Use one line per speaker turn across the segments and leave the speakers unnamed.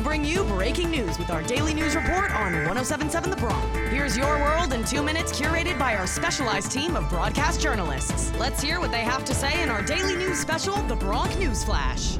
bring you breaking news with our daily news report on 1077 The Bronc. Here's your world in two minutes, curated by our specialized team of broadcast journalists. Let's hear what they have to say in our daily news special, The Bronc News Flash.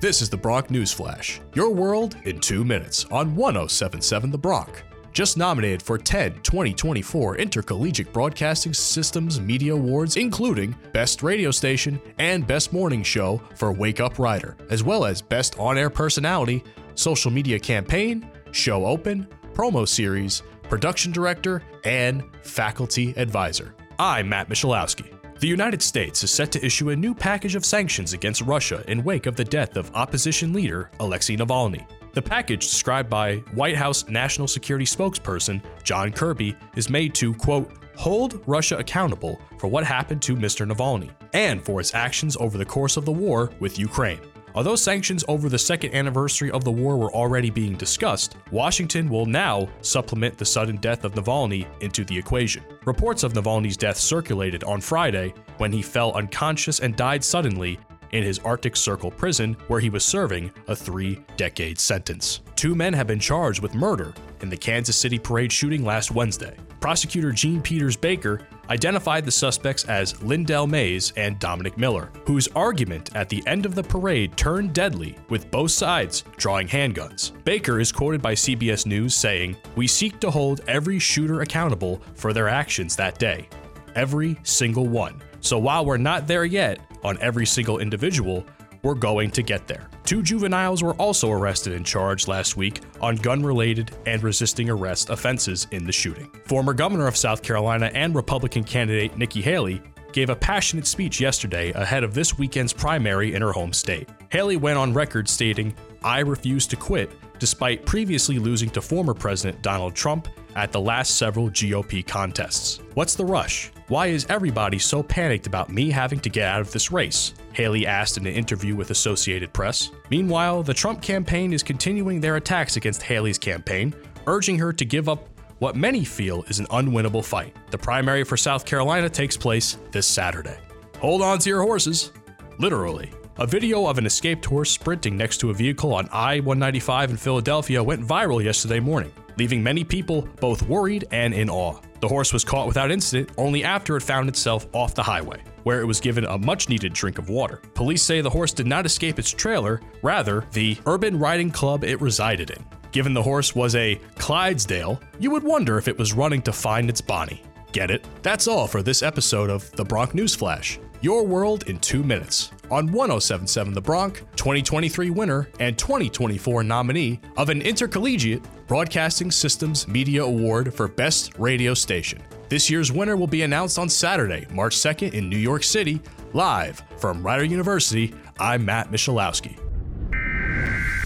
This is the Bronc News Flash, your world in two minutes on 1077 The Bronc. Just nominated for 10 2024 Intercollegiate Broadcasting Systems Media Awards, including Best Radio Station and Best Morning Show for Wake Up Rider, as well as Best On Air Personality, Social Media Campaign, Show Open, Promo Series, Production Director, and Faculty Advisor. I'm Matt Michalowski. The United States is set to issue a new package of sanctions against Russia in wake of the death of opposition leader Alexei Navalny. The package, described by White House National Security spokesperson John Kirby, is made to, quote, hold Russia accountable for what happened to Mr. Navalny and for its actions over the course of the war with Ukraine. Although sanctions over the second anniversary of the war were already being discussed, Washington will now supplement the sudden death of Navalny into the equation. Reports of Navalny's death circulated on Friday when he fell unconscious and died suddenly in his Arctic Circle prison where he was serving a three decade sentence. Two men have been charged with murder in the Kansas City parade shooting last Wednesday. Prosecutor Jean Peters Baker identified the suspects as Lyndell Mays and Dominic Miller, whose argument at the end of the parade turned deadly, with both sides drawing handguns. Baker is quoted by CBS News saying, We seek to hold every shooter accountable for their actions that day. Every single one. So while we're not there yet on every single individual, we're going to get there. Two juveniles were also arrested and charged last week on gun related and resisting arrest offenses in the shooting. Former governor of South Carolina and Republican candidate Nikki Haley gave a passionate speech yesterday ahead of this weekend's primary in her home state. Haley went on record stating, I refuse to quit, despite previously losing to former President Donald Trump at the last several GOP contests. What's the rush? Why is everybody so panicked about me having to get out of this race? Haley asked in an interview with Associated Press. Meanwhile, the Trump campaign is continuing their attacks against Haley's campaign, urging her to give up what many feel is an unwinnable fight. The primary for South Carolina takes place this Saturday. Hold on to your horses. Literally. A video of an escaped horse sprinting next to a vehicle on I 195 in Philadelphia went viral yesterday morning, leaving many people both worried and in awe. The horse was caught without incident only after it found itself off the highway, where it was given a much needed drink of water. Police say the horse did not escape its trailer, rather, the urban riding club it resided in. Given the horse was a Clydesdale, you would wonder if it was running to find its Bonnie. Get it? That's all for this episode of the Bronc News Flash. Your world in two minutes on 1077 The Bronc, 2023 winner and 2024 nominee of an Intercollegiate Broadcasting Systems Media Award for Best Radio Station. This year's winner will be announced on Saturday, March 2nd in New York City, live from Rider University. I'm Matt Michalowski.